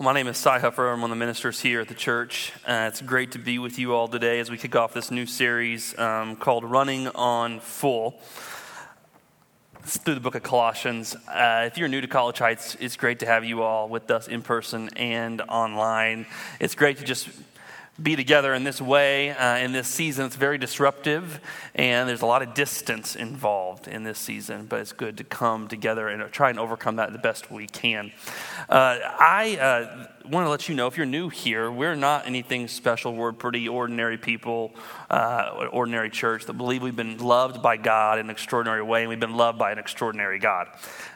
My name is Sy Huffer. I'm one of the ministers here at the church. Uh, it's great to be with you all today as we kick off this new series um, called Running on Full. It's through the book of Colossians. Uh, if you're new to College Heights, it's great to have you all with us in person and online. It's great to just be together in this way uh, in this season. It's very disruptive, and there's a lot of distance involved in this season, but it's good to come together and try and overcome that the best we can. Uh, I uh, want to let you know if you're new here, we're not anything special. We're pretty ordinary people, uh, ordinary church that believe we've been loved by God in an extraordinary way, and we've been loved by an extraordinary God.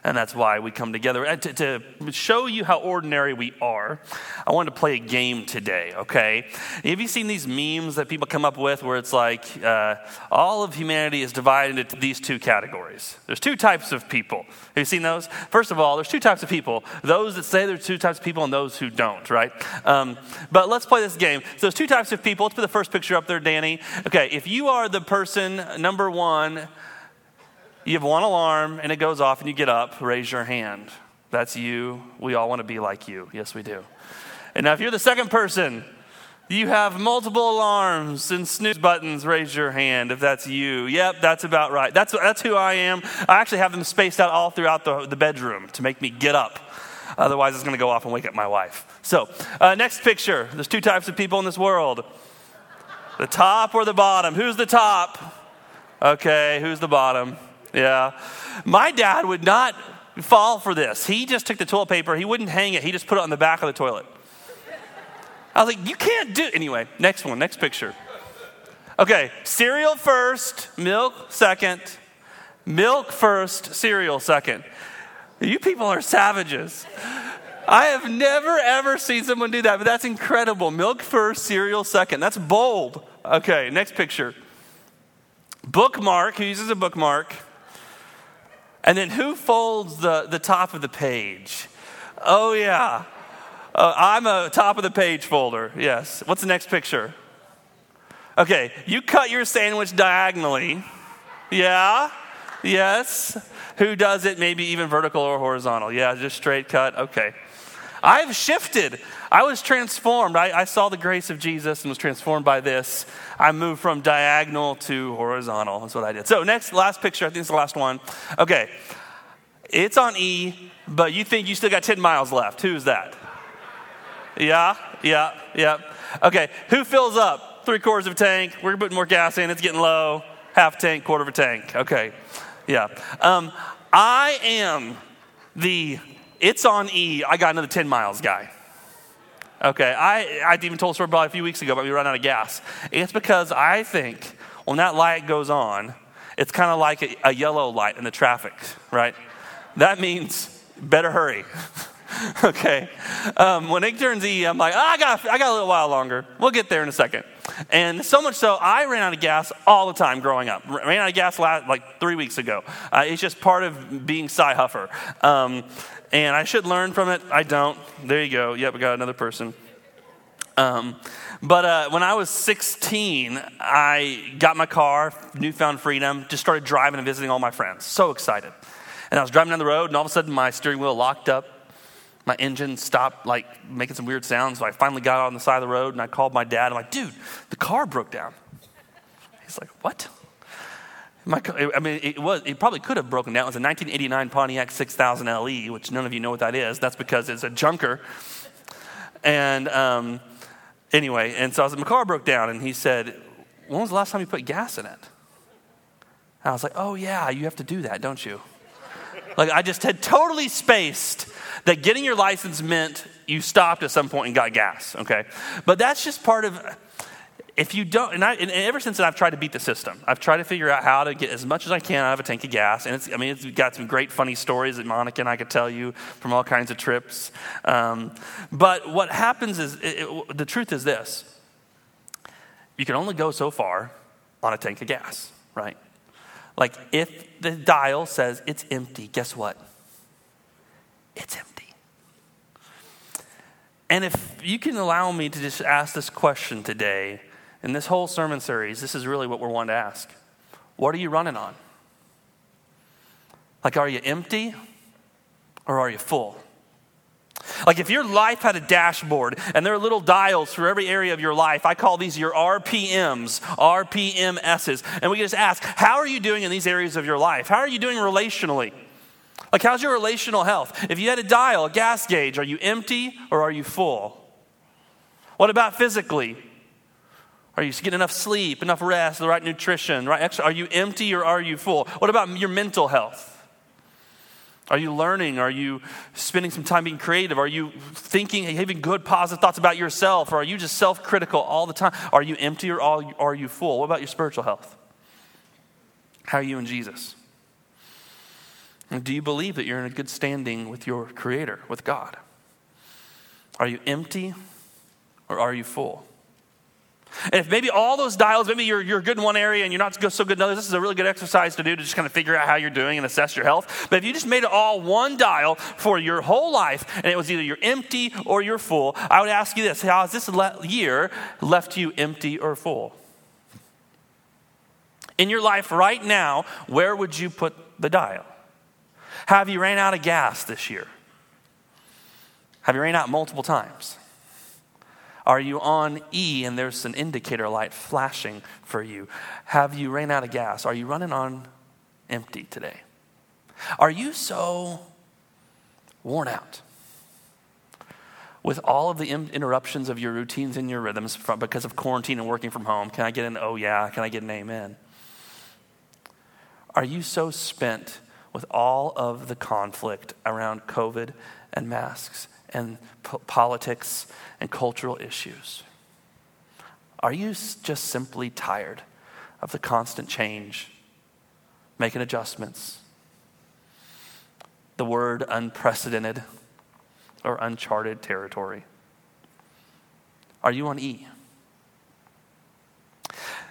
And that's why we come together. And to, to show you how ordinary we are, I wanted to play a game today, okay? Have you seen these memes that people come up with where it's like uh, all of humanity is divided into these two categories? There's two types of people. Have you seen those? First of all, there's two types of people those that say there's two types of people and those who don't, right? Um, but let's play this game. So there's two types of people. Let's put the first picture up there, Danny. Okay, if you are the person, number one, you have one alarm and it goes off and you get up, raise your hand. That's you. We all want to be like you. Yes, we do. And now, if you're the second person, you have multiple alarms and snooze buttons. Raise your hand if that's you. Yep, that's about right. That's, that's who I am. I actually have them spaced out all throughout the, the bedroom to make me get up. Otherwise, it's going to go off and wake up my wife. So, uh, next picture. There's two types of people in this world the top or the bottom. Who's the top? Okay, who's the bottom? Yeah. My dad would not fall for this. He just took the toilet paper, he wouldn't hang it, he just put it on the back of the toilet. I was like, you can't do it. Anyway, next one, next picture. Okay, cereal first, milk second, milk first, cereal second. You people are savages. I have never ever seen someone do that, but that's incredible. Milk first, cereal second. That's bold. Okay, next picture. Bookmark, who uses a bookmark? And then who folds the, the top of the page? Oh, yeah. Uh, I'm a top of the page folder, yes. What's the next picture? Okay, you cut your sandwich diagonally. Yeah, yes. Who does it maybe even vertical or horizontal? Yeah, just straight cut. Okay. I've shifted. I was transformed. I, I, saw the grace of Jesus and was transformed by this. I moved from diagonal to horizontal. That's what I did. So, next, last picture. I think it's the last one. Okay. It's on E, but you think you still got 10 miles left. Who's that? Yeah, yeah, yeah. Okay. Who fills up? Three quarters of a tank. We're putting more gas in. It's getting low. Half tank, quarter of a tank. Okay. Yeah. Um, I am the it's on E, I got another 10 miles guy. Okay, I, I even told a story about a few weeks ago about me running out of gas. It's because I think when that light goes on, it's kind of like a, a yellow light in the traffic, right? That means better hurry. okay. Um, when it turns E, I'm like, oh, I, got, I got a little while longer. We'll get there in a second. And so much so, I ran out of gas all the time growing up. Ran out of gas last, like three weeks ago. Uh, it's just part of being Sy Huffer. Um, and I should learn from it. I don't. There you go. Yep, we got another person. Um, but uh, when I was 16, I got my car, newfound freedom, just started driving and visiting all my friends. So excited. And I was driving down the road, and all of a sudden my steering wheel locked up. My engine stopped, like making some weird sounds. So I finally got on the side of the road, and I called my dad. I'm like, dude, the car broke down. He's like, what? My, I mean, it was. It probably could have broken down. It was a 1989 Pontiac 6000 LE, which none of you know what that is. That's because it's a junker. And um, anyway, and so I was, my car broke down, and he said, "When was the last time you put gas in it?" And I was like, "Oh yeah, you have to do that, don't you?" Like I just had totally spaced that getting your license meant you stopped at some point and got gas. Okay, but that's just part of if you don't, and, I, and ever since then, I've tried to beat the system. I've tried to figure out how to get as much as I can out of a tank of gas. And it's, I mean, it's got some great funny stories that Monica and I could tell you from all kinds of trips. Um, but what happens is, it, it, the truth is this you can only go so far on a tank of gas, right? Like if the dial says it's empty, guess what? It's empty. And if you can allow me to just ask this question today, in this whole sermon series, this is really what we're wanting to ask. What are you running on? Like, are you empty or are you full? Like if your life had a dashboard and there are little dials for every area of your life, I call these your RPMs, RPMSs. And we just ask, how are you doing in these areas of your life? How are you doing relationally? Like, how's your relational health? If you had a dial, a gas gauge, are you empty or are you full? What about physically? Are you getting enough sleep, enough rest, the right nutrition, right? Are you empty or are you full? What about your mental health? Are you learning? Are you spending some time being creative? Are you thinking, having good, positive thoughts about yourself? Or are you just self critical all the time? Are you empty or are you full? What about your spiritual health? How are you in Jesus? And do you believe that you're in a good standing with your Creator, with God? Are you empty or are you full? And if maybe all those dials, maybe you're, you're good in one area and you're not so good in others, this is a really good exercise to do to just kind of figure out how you're doing and assess your health. But if you just made it all one dial for your whole life and it was either you're empty or you're full, I would ask you this How has this le- year left you empty or full? In your life right now, where would you put the dial? Have you ran out of gas this year? Have you ran out multiple times? Are you on E and there's an indicator light flashing for you? Have you ran out of gas? Are you running on empty today? Are you so worn out with all of the interruptions of your routines and your rhythms from, because of quarantine and working from home? Can I get an oh yeah? Can I get an amen? Are you so spent with all of the conflict around COVID and masks and po- politics and cultural issues? Are you just simply tired of the constant change, making adjustments? The word unprecedented or uncharted territory? Are you on E?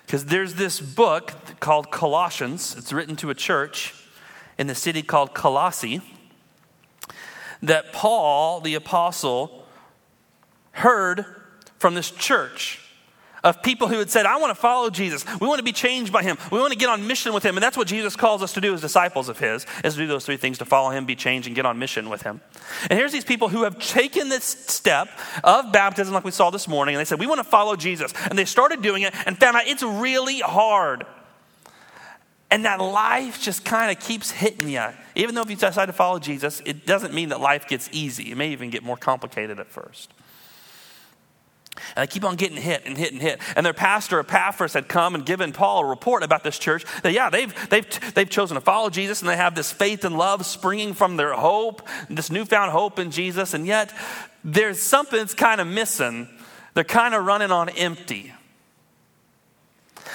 Because there's this book called Colossians, it's written to a church in the city called Colossae that Paul, the apostle, heard from this church of people who had said, I want to follow Jesus. We want to be changed by him. We want to get on mission with him. And that's what Jesus calls us to do as disciples of his, is to do those three things, to follow him, be changed, and get on mission with him. And here's these people who have taken this step of baptism like we saw this morning, and they said, we want to follow Jesus. And they started doing it and found out it's really hard. And that life just kind of keeps hitting you. Even though if you decide to follow Jesus, it doesn't mean that life gets easy. It may even get more complicated at first. And they keep on getting hit and hit and hit. And their pastor, Epaphras, had come and given Paul a report about this church that, yeah, they've, they've, they've chosen to follow Jesus and they have this faith and love springing from their hope, this newfound hope in Jesus. And yet, there's something that's kind of missing. They're kind of running on empty.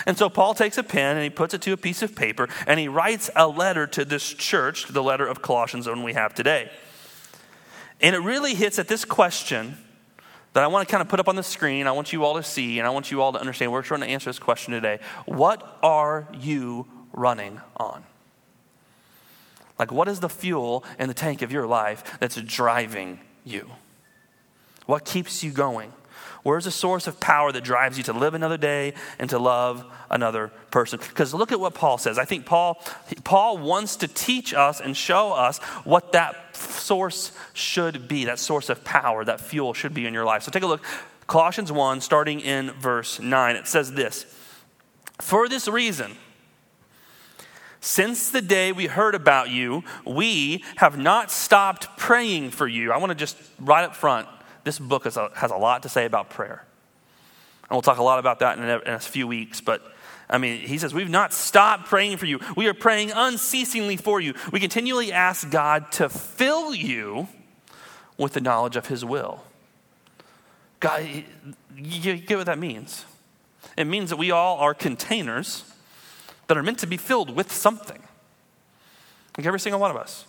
And so Paul takes a pen and he puts it to a piece of paper and he writes a letter to this church, the letter of Colossians, the one we have today. And it really hits at this question that I want to kind of put up on the screen. I want you all to see and I want you all to understand. We're trying to answer this question today. What are you running on? Like, what is the fuel in the tank of your life that's driving you? What keeps you going? Where's the source of power that drives you to live another day and to love another person? Because look at what Paul says. I think Paul, Paul wants to teach us and show us what that source should be, that source of power, that fuel should be in your life. So take a look. Colossians 1, starting in verse 9, it says this For this reason, since the day we heard about you, we have not stopped praying for you. I want to just right up front this book has a, has a lot to say about prayer. And we'll talk a lot about that in a, in a few weeks, but I mean, he says, We've not stopped praying for you. We are praying unceasingly for you. We continually ask God to fill you with the knowledge of his will. God, you get what that means? It means that we all are containers that are meant to be filled with something. Like every single one of us.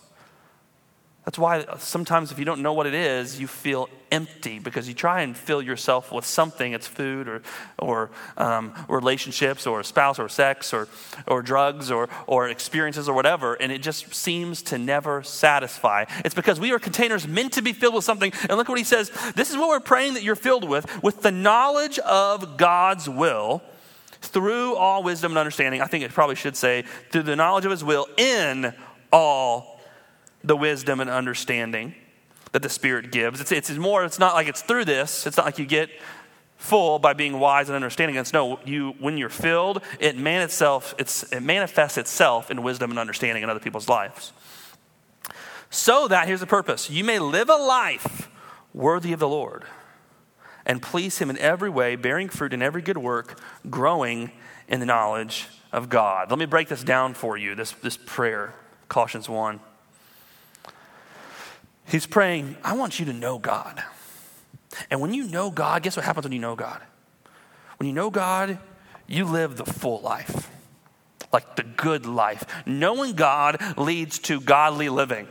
That's why sometimes if you don't know what it is, you feel empty because you try and fill yourself with something. It's food or, or um, relationships or a spouse or sex or, or drugs or, or experiences or whatever, and it just seems to never satisfy. It's because we are containers meant to be filled with something. And look what he says this is what we're praying that you're filled with, with the knowledge of God's will through all wisdom and understanding. I think it probably should say, through the knowledge of his will in all the wisdom and understanding. that the Spirit gives. It's, it's more, it's not like it's through this. It's not like you get full by being wise and understanding. It's no, you when you're filled, it man itself, it's, it manifests itself in wisdom and understanding in other people's lives. So that here's the purpose: you may live a life worthy of the Lord, and please Him in every way, bearing fruit in every good work, growing in the knowledge of God. Let me break this down for you. This this prayer, Colossians one. He's praying, I want you to know God. And when you know God, guess what happens when you know God? When you know God, you live the full life, like the good life. Knowing God leads to godly living.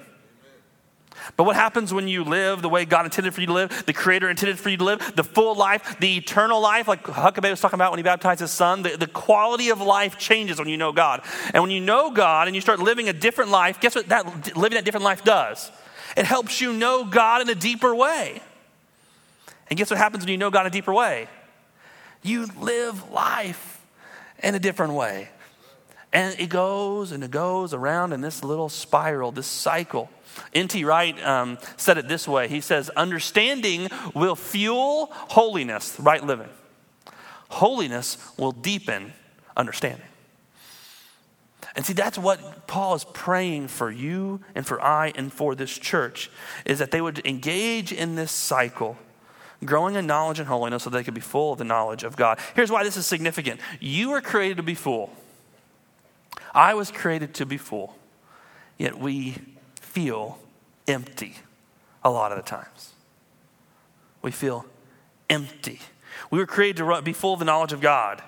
But what happens when you live the way God intended for you to live, the Creator intended for you to live, the full life, the eternal life, like Huckabee was talking about when he baptized his son? The, the quality of life changes when you know God. And when you know God and you start living a different life, guess what that living that different life does? It helps you know God in a deeper way. And guess what happens when you know God in a deeper way? You live life in a different way. And it goes and it goes around in this little spiral, this cycle. N.T. Wright um, said it this way He says, Understanding will fuel holiness, right living. Holiness will deepen understanding. And see, that's what Paul is praying for you and for I and for this church, is that they would engage in this cycle growing in knowledge and holiness so they could be full of the knowledge of God. Here's why this is significant you were created to be full. I was created to be full, yet we feel empty a lot of the times. We feel empty. We were created to be full of the knowledge of God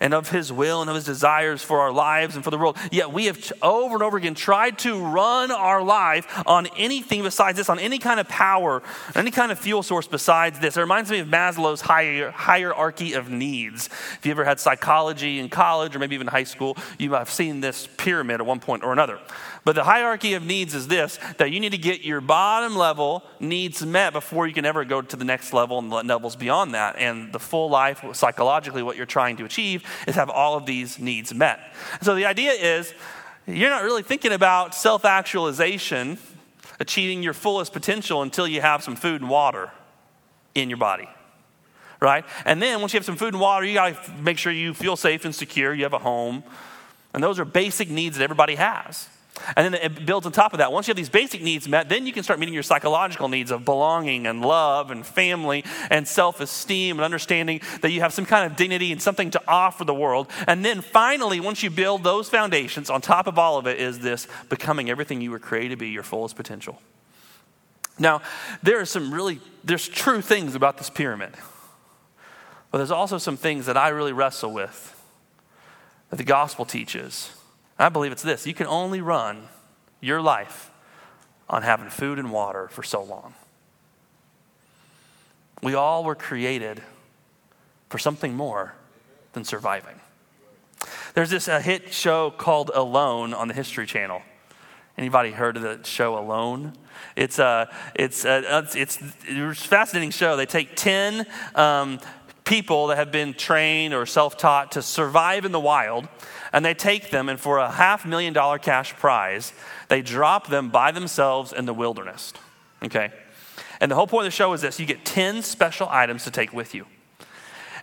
and of his will and of his desires for our lives and for the world. Yet we have over and over again tried to run our life on anything besides this, on any kind of power, any kind of fuel source besides this. It reminds me of Maslow's hierarchy of needs. If you ever had psychology in college or maybe even high school, you have seen this pyramid at one point or another. But the hierarchy of needs is this that you need to get your bottom level needs met before you can ever go to the next level and the levels beyond that. And the full life, psychologically, what you're trying to achieve is have all of these needs met. So the idea is you're not really thinking about self actualization, achieving your fullest potential until you have some food and water in your body right? And then once you have some food and water, you got to make sure you feel safe and secure. You have a home. And those are basic needs that everybody has. And then it builds on top of that. Once you have these basic needs met, then you can start meeting your psychological needs of belonging and love and family and self esteem and understanding that you have some kind of dignity and something to offer the world. And then finally, once you build those foundations, on top of all of it is this becoming everything you were created to be, your fullest potential. Now, there are some really, there's true things about this pyramid. But there's also some things that I really wrestle with that the gospel teaches I believe it's this you can only run your life on having food and water for so long. We all were created for something more than surviving. There's this a hit show called Alone on the History Channel. Anybody heard of the show Alone? It's a it's a, it's, it's a fascinating show. They take ten um, people that have been trained or self-taught to survive in the wild, and they take them, and for a half million dollar cash prize, they drop them by themselves in the wilderness. Okay? And the whole point of the show is this you get 10 special items to take with you.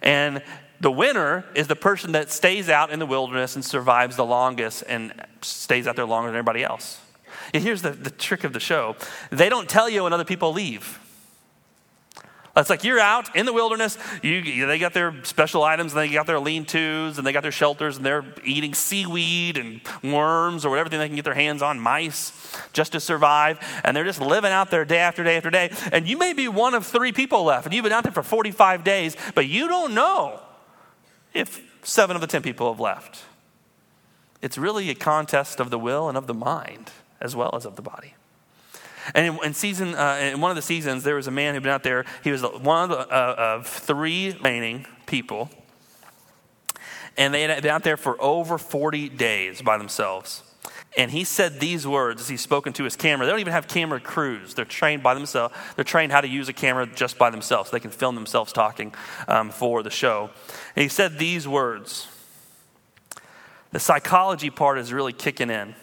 And the winner is the person that stays out in the wilderness and survives the longest and stays out there longer than everybody else. And here's the, the trick of the show they don't tell you when other people leave. It's like you're out in the wilderness. You, they got their special items, and they got their lean-tos, and they got their shelters, and they're eating seaweed and worms or whatever they can get their hands on, mice, just to survive. And they're just living out there day after day after day. And you may be one of three people left, and you've been out there for 45 days, but you don't know if seven of the ten people have left. It's really a contest of the will and of the mind, as well as of the body. And in, in season, uh, in one of the seasons, there was a man who'd been out there. He was one of, the, uh, of three remaining people. And they had been out there for over 40 days by themselves. And he said these words as he's spoken to his camera. They don't even have camera crews. They're trained by themselves. They're trained how to use a camera just by themselves. They can film themselves talking um, for the show. And he said these words. The psychology part is really kicking in.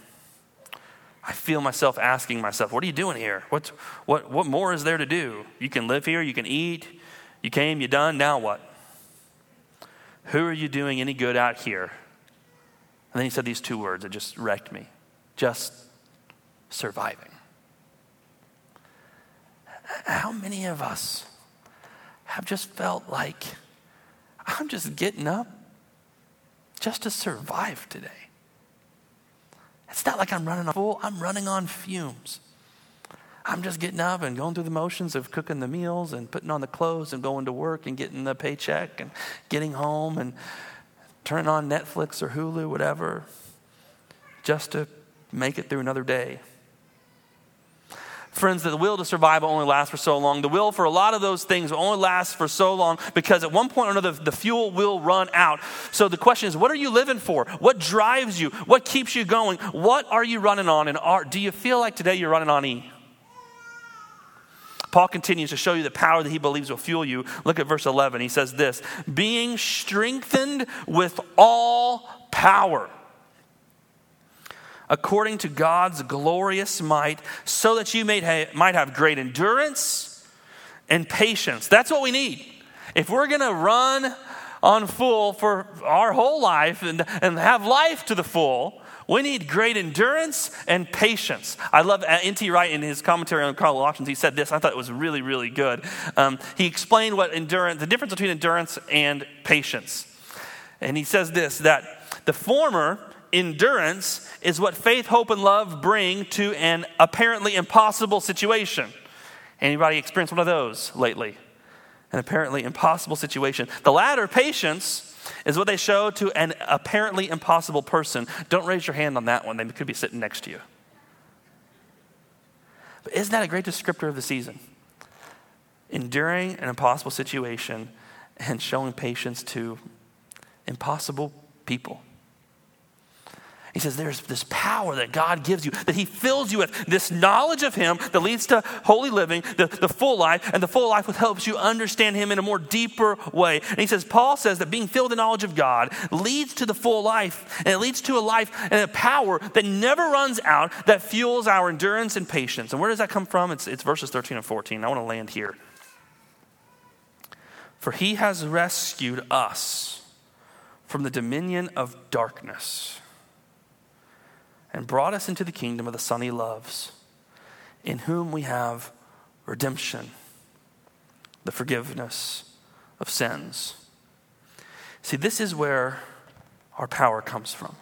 I feel myself asking myself, what are you doing here? What, what, what more is there to do? You can live here, you can eat, you came, you done, now what? Who are you doing any good out here? And then he said these two words that just wrecked me just surviving. How many of us have just felt like I'm just getting up just to survive today? It's not like I'm running on full, I'm running on fumes. I'm just getting up and going through the motions of cooking the meals and putting on the clothes and going to work and getting the paycheck and getting home and turning on Netflix or Hulu, whatever, just to make it through another day. Friends, the will to survive will only last for so long. The will for a lot of those things will only last for so long because at one point or another, the fuel will run out. So the question is, what are you living for? What drives you? What keeps you going? What are you running on? And are, do you feel like today you're running on E? Paul continues to show you the power that he believes will fuel you. Look at verse 11. He says this being strengthened with all power according to God's glorious might, so that you may ha- might have great endurance and patience. That's what we need. If we're going to run on full for our whole life and, and have life to the full, we need great endurance and patience. I love uh, N.T. Wright in his commentary on Colossians. He said this. I thought it was really, really good. Um, he explained what endurance, the difference between endurance and patience. And he says this that the former endurance is what faith, hope, and love bring to an apparently impossible situation. Anybody experienced one of those lately? An apparently impossible situation. The latter, patience, is what they show to an apparently impossible person. Don't raise your hand on that one, they could be sitting next to you. But isn't that a great descriptor of the season? Enduring an impossible situation and showing patience to impossible people. He says there's this power that God gives you, that He fills you with, this knowledge of Him that leads to holy living, the, the full life, and the full life helps you understand Him in a more deeper way. And he says, Paul says that being filled with the knowledge of God leads to the full life, and it leads to a life and a power that never runs out, that fuels our endurance and patience. And where does that come from? It's, it's verses 13 and 14. I want to land here. For He has rescued us from the dominion of darkness and brought us into the kingdom of the Son he loves, in whom we have redemption, the forgiveness of sins. See, this is where our power comes from.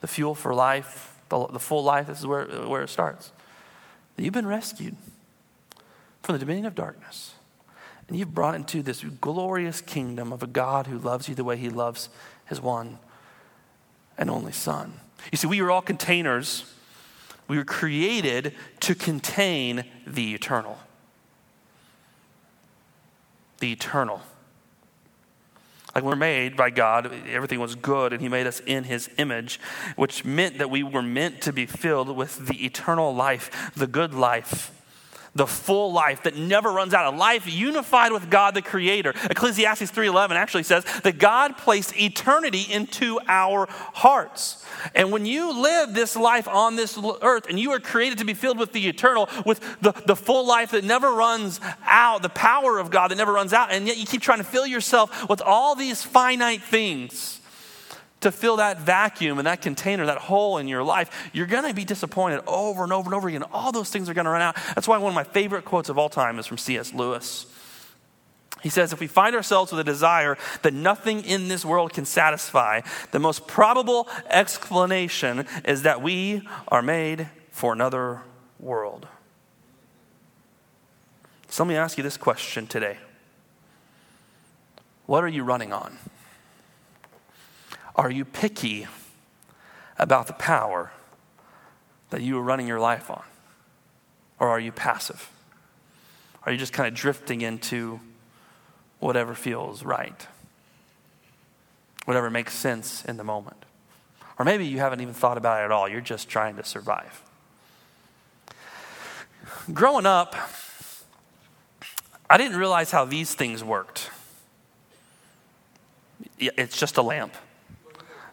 The fuel for life, the, the full life, this is where, where it starts. You've been rescued from the dominion of darkness. And you've brought into this glorious kingdom of a God who loves you the way he loves his one and only Son. You see, we are all containers. We were created to contain the eternal. The eternal. Like we were made by God, everything was good, and He made us in His image, which meant that we were meant to be filled with the eternal life, the good life the full life that never runs out, a life unified with God the Creator. Ecclesiastes 3:11 actually says that God placed eternity into our hearts. And when you live this life on this earth and you are created to be filled with the eternal, with the, the full life that never runs out, the power of God that never runs out, and yet you keep trying to fill yourself with all these finite things to fill that vacuum and that container, that hole in your life, you're going to be disappointed over and over and over again. All those things are going to run out. That's why one of my favorite quotes of all time is from C.S. Lewis. He says, If we find ourselves with a desire that nothing in this world can satisfy, the most probable explanation is that we are made for another world. So let me ask you this question today What are you running on? Are you picky about the power that you are running your life on? Or are you passive? Are you just kind of drifting into whatever feels right? Whatever makes sense in the moment? Or maybe you haven't even thought about it at all. You're just trying to survive. Growing up, I didn't realize how these things worked. It's just a lamp.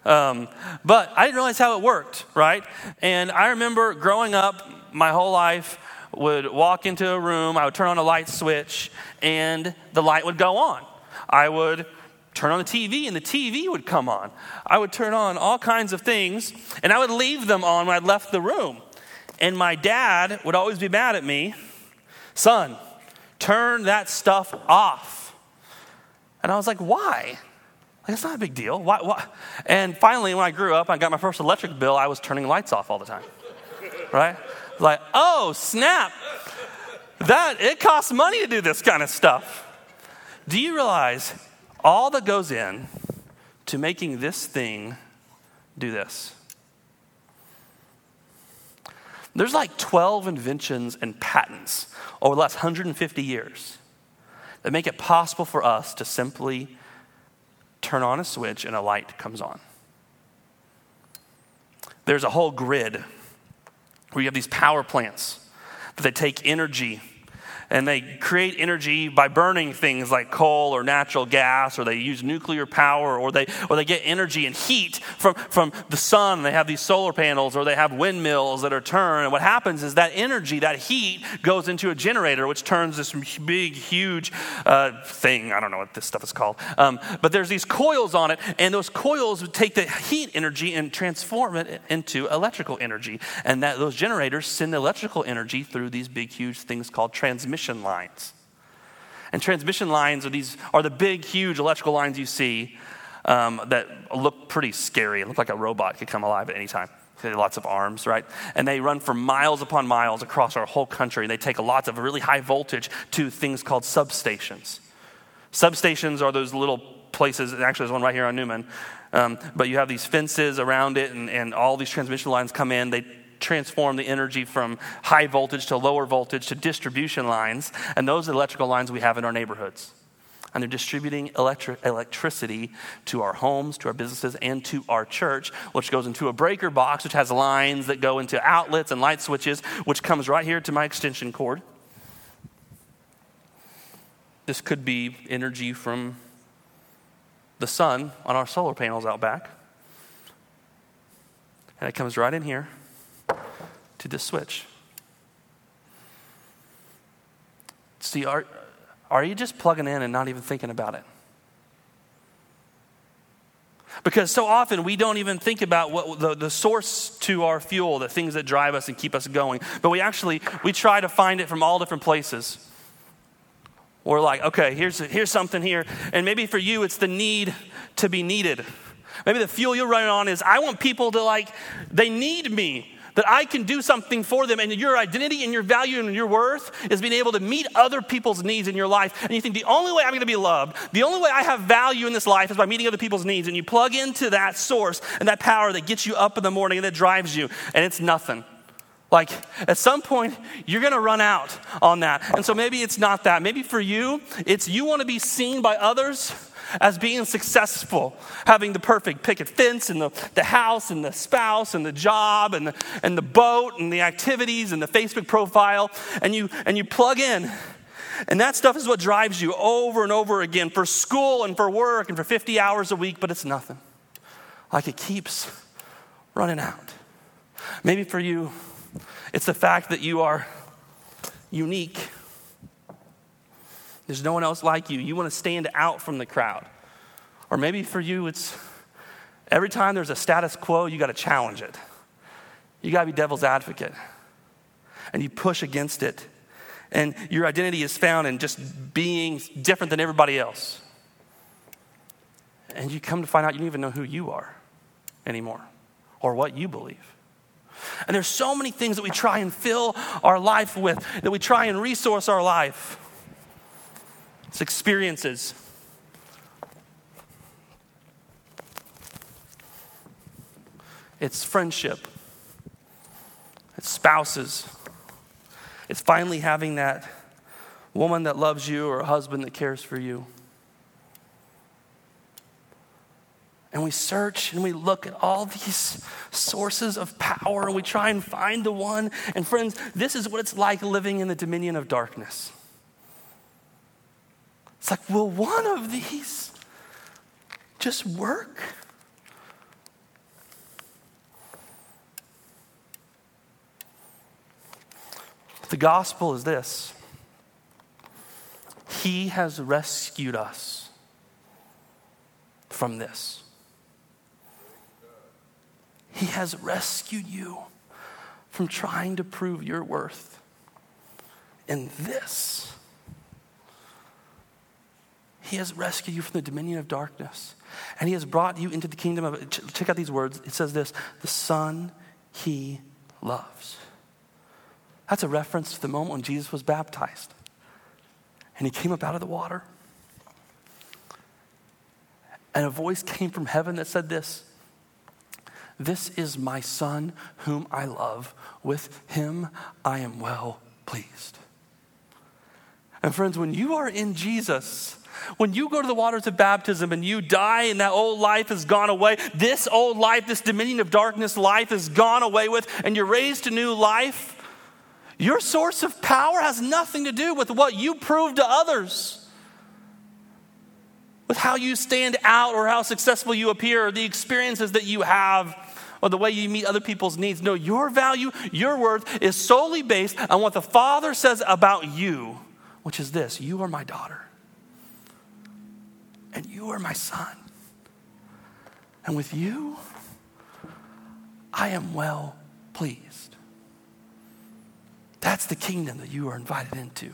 Um, but I didn't realize how it worked, right? And I remember growing up my whole life, would walk into a room, I would turn on a light switch, and the light would go on. I would turn on the TV, and the TV would come on. I would turn on all kinds of things, and I would leave them on when I left the room. And my dad would always be mad at me son, turn that stuff off. And I was like, why? Like, it's not a big deal. Why, why? And finally, when I grew up, I got my first electric bill, I was turning lights off all the time. Right? Like, oh, snap. That, it costs money to do this kind of stuff. Do you realize all that goes in to making this thing do this? There's like 12 inventions and patents over the last 150 years that make it possible for us to simply turn on a switch and a light comes on. There's a whole grid where you have these power plants that they take energy and they create energy by burning things like coal or natural gas, or they use nuclear power, or they, or they get energy and heat from, from the sun. They have these solar panels, or they have windmills that are turned. And what happens is that energy, that heat, goes into a generator, which turns this big, huge uh, thing. I don't know what this stuff is called. Um, but there's these coils on it, and those coils take the heat energy and transform it into electrical energy. And that, those generators send electrical energy through these big, huge things called transmission transmission lines. And transmission lines are these are the big, huge electrical lines you see um, that look pretty scary. It look like a robot could come alive at any time. Lots of arms, right? And they run for miles upon miles across our whole country. They take lots of really high voltage to things called substations. Substations are those little places, actually, there's one right here on Newman. Um, but you have these fences around it, and, and all these transmission lines come in. They transform the energy from high voltage to lower voltage to distribution lines. And those electrical lines we have in our neighborhoods. And they're distributing electric, electricity to our homes, to our businesses, and to our church, which goes into a breaker box, which has lines that go into outlets and light switches, which comes right here to my extension cord. This could be energy from the sun on our solar panels out back. And it comes right in here to this switch. See, are, are you just plugging in and not even thinking about it? Because so often we don't even think about what the, the source to our fuel, the things that drive us and keep us going. But we actually, we try to find it from all different places. We're like, okay, here's, here's something here. And maybe for you, it's the need to be needed. Maybe the fuel you're running on is, I want people to like, they need me that I can do something for them, and your identity and your value and your worth is being able to meet other people's needs in your life. And you think the only way I'm going to be loved, the only way I have value in this life is by meeting other people's needs. And you plug into that source and that power that gets you up in the morning and that drives you, and it's nothing. Like at some point, you're gonna run out on that. And so maybe it's not that. Maybe for you, it's you wanna be seen by others as being successful, having the perfect picket fence and the, the house and the spouse and the job and the, and the boat and the activities and the Facebook profile, and you, and you plug in. And that stuff is what drives you over and over again for school and for work and for 50 hours a week, but it's nothing. Like it keeps running out. Maybe for you, it's the fact that you are unique there's no one else like you. You want to stand out from the crowd. Or maybe for you, it's every time there's a status quo, you got to challenge it. You got to be devil's advocate. And you push against it. And your identity is found in just being different than everybody else. And you come to find out you don't even know who you are anymore or what you believe. And there's so many things that we try and fill our life with, that we try and resource our life. Experiences. It's friendship. It's spouses. It's finally having that woman that loves you or a husband that cares for you. And we search and we look at all these sources of power and we try and find the one. And friends, this is what it's like living in the dominion of darkness. It's like, will one of these just work? The gospel is this He has rescued us from this. He has rescued you from trying to prove your worth in this. He has rescued you from the dominion of darkness, and He has brought you into the kingdom of. Check out these words. It says this the Son He loves. That's a reference to the moment when Jesus was baptized. And He came up out of the water. And a voice came from heaven that said this This is my Son whom I love. With him I am well pleased. And friends, when you are in Jesus, when you go to the waters of baptism and you die and that old life has gone away, this old life, this dominion of darkness life is gone away with, and you're raised to new life, your source of power has nothing to do with what you prove to others, with how you stand out or how successful you appear or the experiences that you have or the way you meet other people's needs. No, your value, your worth is solely based on what the Father says about you, which is this you are my daughter and you are my son. And with you, I am well pleased. That's the kingdom that you are invited into.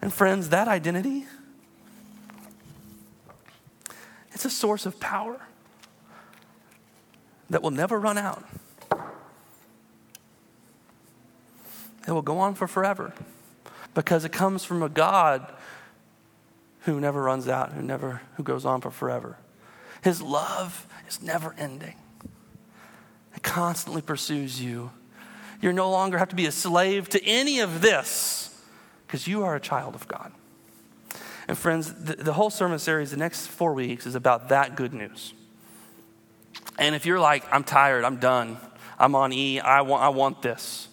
And friends, that identity, it's a source of power that will never run out. It will go on for forever because it comes from a God who never runs out, who never who goes on for forever. His love is never ending. It constantly pursues you. You no longer have to be a slave to any of this because you are a child of God. And friends, the, the whole sermon series, the next four weeks, is about that good news. And if you're like, I'm tired, I'm done, I'm on E, I want, I want this.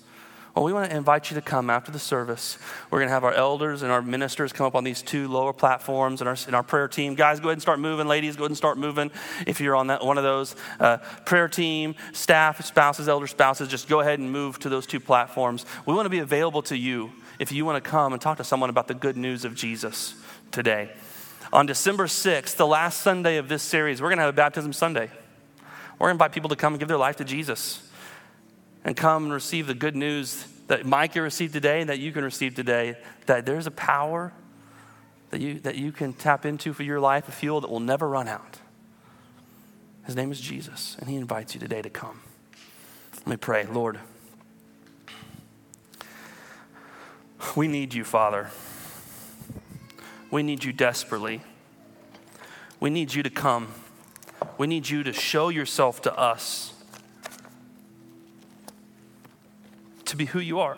Well, we want to invite you to come after the service. We're going to have our elders and our ministers come up on these two lower platforms and our, and our prayer team. Guys, go ahead and start moving. Ladies, go ahead and start moving. If you're on that one of those, uh, prayer team, staff, spouses, elder spouses, just go ahead and move to those two platforms. We want to be available to you if you want to come and talk to someone about the good news of Jesus today. On December 6th, the last Sunday of this series, we're going to have a baptism Sunday. We're going to invite people to come and give their life to Jesus and come and receive the good news that Micah received today and that you can receive today, that there's a power that you, that you can tap into for your life, a fuel that will never run out. His name is Jesus, and he invites you today to come. Let me pray. Lord, we need you, Father. We need you desperately. We need you to come. We need you to show yourself to us. To be who you are.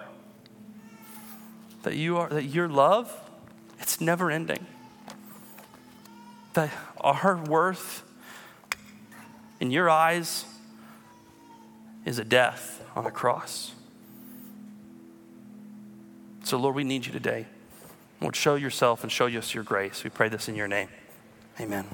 That you are that your love, it's never ending. That our worth in your eyes is a death on a cross. So, Lord, we need you today. Lord, show yourself and show us your grace. We pray this in your name. Amen.